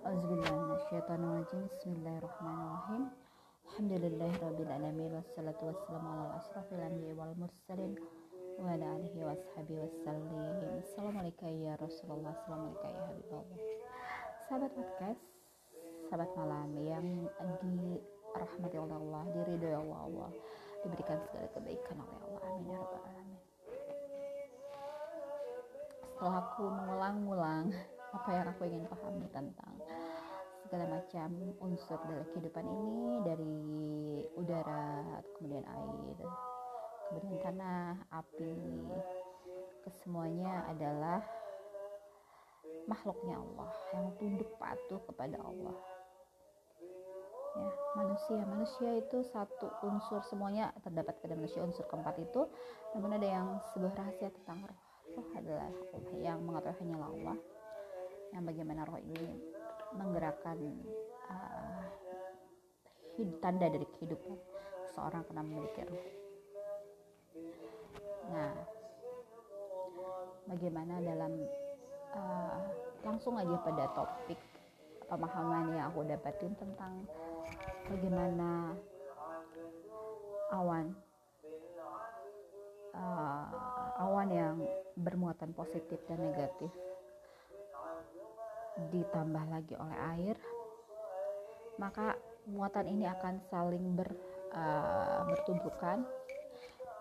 Bismillahirrahmanirrahim. Wassalatu wassalamu ala asrafil anbiya wal Assalamualaikum ya Rasulullah. Ya Sahabat podcast Sahabat malam yang dirahmati oleh Allah Diridhoi oleh Allah Diberikan segala kebaikan oleh Allah. Amin ya Rabbal Alamin. Setelah aku mengulang-ulang apa yang aku ingin pahami tentang segala macam unsur dari kehidupan ini dari udara kemudian air kemudian tanah api kesemuanya adalah makhluknya Allah yang tunduk patuh kepada Allah. Ya manusia. Manusia itu satu unsur semuanya terdapat pada manusia unsur keempat itu. Namun ada yang sebuah rahasia tentang roh adalah Allah yang mengetahui hanyalah Allah yang bagaimana roh ini menggerakkan uh, tanda dari kehidupan seorang karena memiliki roh. Nah, bagaimana dalam uh, langsung aja pada topik pemahaman yang aku dapatin tentang bagaimana awan uh, awan yang bermuatan positif dan negatif ditambah lagi oleh air maka muatan ini akan saling ber, uh,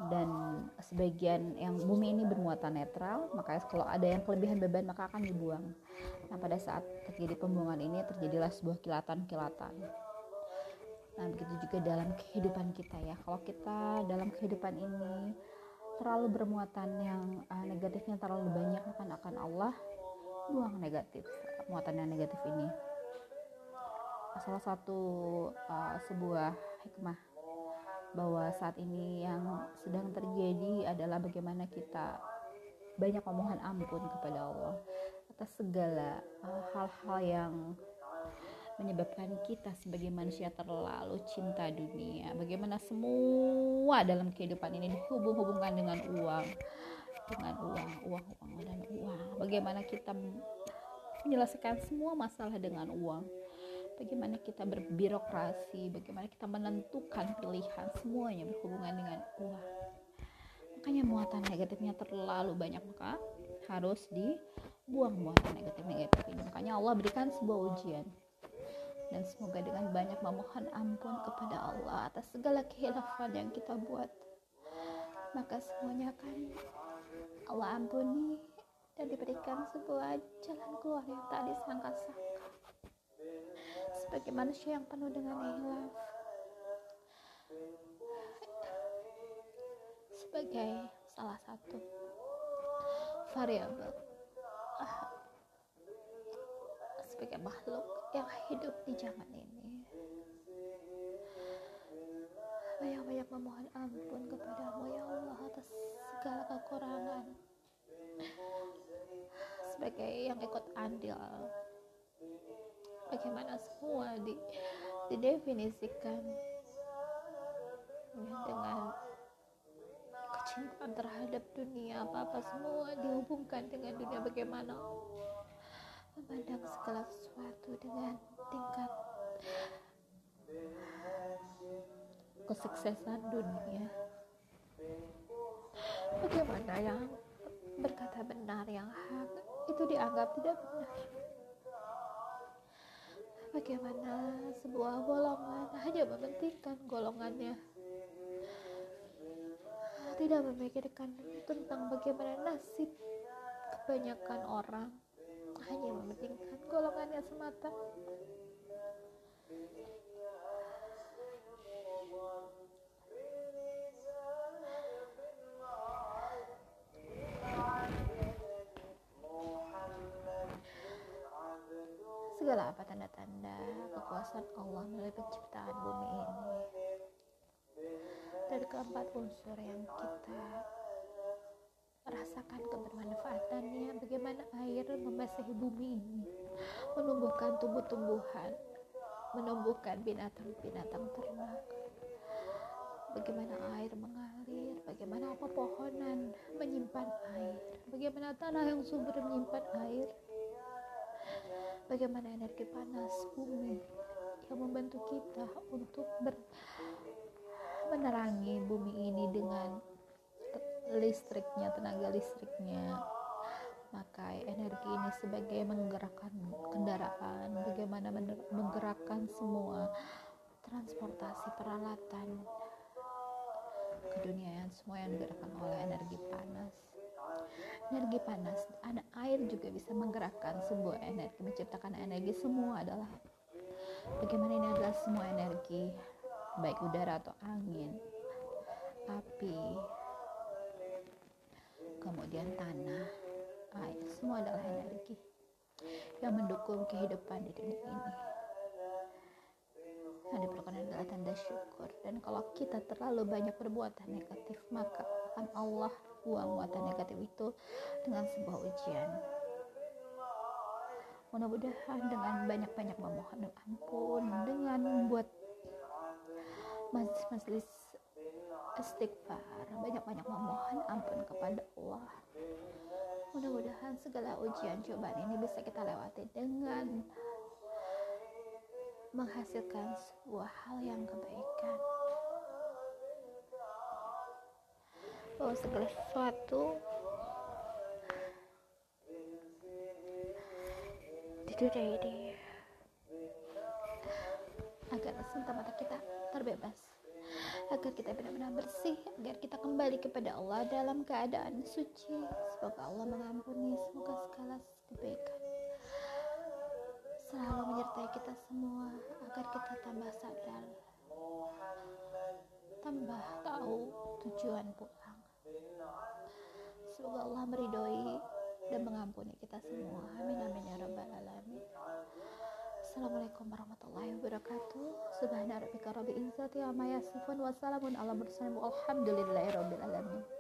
dan sebagian yang bumi ini bermuatan netral maka kalau ada yang kelebihan beban maka akan dibuang. Nah pada saat terjadi pembuangan ini terjadilah sebuah kilatan-kilatan. Nah begitu juga dalam kehidupan kita ya. Kalau kita dalam kehidupan ini terlalu bermuatan yang uh, negatifnya terlalu banyak maka akan Allah buang negatif muatan yang negatif ini. Salah satu uh, sebuah hikmah bahwa saat ini yang sedang terjadi adalah bagaimana kita banyak memohon ampun kepada Allah atas segala uh, hal-hal uh, yang menyebabkan kita sebagai manusia terlalu cinta dunia. Bagaimana semua dalam kehidupan ini dihubung-hubungkan dengan uang dengan uang uang uang dan uang. Bagaimana kita menyelesaikan semua masalah dengan uang. Bagaimana kita berbirokrasi bagaimana kita menentukan pilihan semuanya berhubungan dengan uang. Makanya muatan negatifnya terlalu banyak maka harus dibuang muatan negatif-negatif ini. Makanya Allah berikan sebuah ujian. Dan semoga dengan banyak memohon ampun kepada Allah atas segala kehilafan yang kita buat maka semuanya akan Allah ampuni dan diberikan sebuah jalan keluar yang tak disangka-sangka. Sebagai manusia yang penuh dengan hilaf sebagai salah satu variabel sebagai makhluk yang hidup di zaman ini. Banyak-banyak memohon ampun kepadamu ya Allah atas segala kekurangan sebagai yang ikut andil. Bagaimana semua di, didefinisikan dengan kecintaan terhadap dunia apa-apa semua dihubungkan dengan dunia. Bagaimana memandang segala sesuatu dengan tingkat kesuksesan dunia. Bagaimana yang berkata benar yang hak itu dianggap tidak benar. Bagaimana sebuah golongan hanya mementingkan golongannya, tidak memikirkan tentang bagaimana nasib kebanyakan orang, hanya mementingkan golongannya semata. Segala apa tanda-tanda kekuasaan Allah melalui penciptaan bumi ini. Dari keempat unsur yang kita rasakan kebermanfaatannya bagaimana air membasahi bumi ini menumbuhkan tumbuh-tumbuhan menumbuhkan binatang-binatang ternak. Bagaimana air mengalir bagaimana pepohonan menyimpan air bagaimana tanah yang subur menyimpan air bagaimana energi panas bumi yang membantu kita untuk ber menerangi bumi ini dengan listriknya tenaga listriknya. Maka energi ini sebagai menggerakkan kendaraan bagaimana menggerakkan semua transportasi peralatan ke dunia yang semua yang digerakkan oleh energi panas energi panas ada air juga bisa menggerakkan sebuah energi menciptakan energi. Semua adalah bagaimana ini adalah semua energi baik udara atau angin api kemudian tanah air. Semua adalah energi yang mendukung kehidupan di dunia ini. Yang diperlukan adalah tanda syukur. Dan kalau kita terlalu banyak berbuatan negatif maka Allah buang muatan negatif itu dengan sebuah ujian. Mudah-mudahan dengan banyak-banyak memohon ampun dengan membuat majelis-majelis istighfar banyak-banyak memohon ampun kepada Allah. Mudah-mudahan segala ujian cobaan ini bisa kita lewati dengan menghasilkan sebuah hal yang kebaikan bahwa segala sesuatu. Dunia ini agar semata-mata kita terbebas. Agar kita benar-benar bersih. Agar kita kembali kepada Allah dalam keadaan suci. Semoga Allah mengampuni semoga segala kebaikan. Selalu menyertai kita semua. Agar kita tambah sadar. Tambah tahu tujuan pulang meridhoi dan mengampuni kita semua. Amin amin ya rabbal alamin. Assalamualaikum warahmatullahi wabarakatuh. Subhana rabbika rabbil izzati amma yasifun Wassalamun ala mursalin. Walhamdulillahi rabbil alamin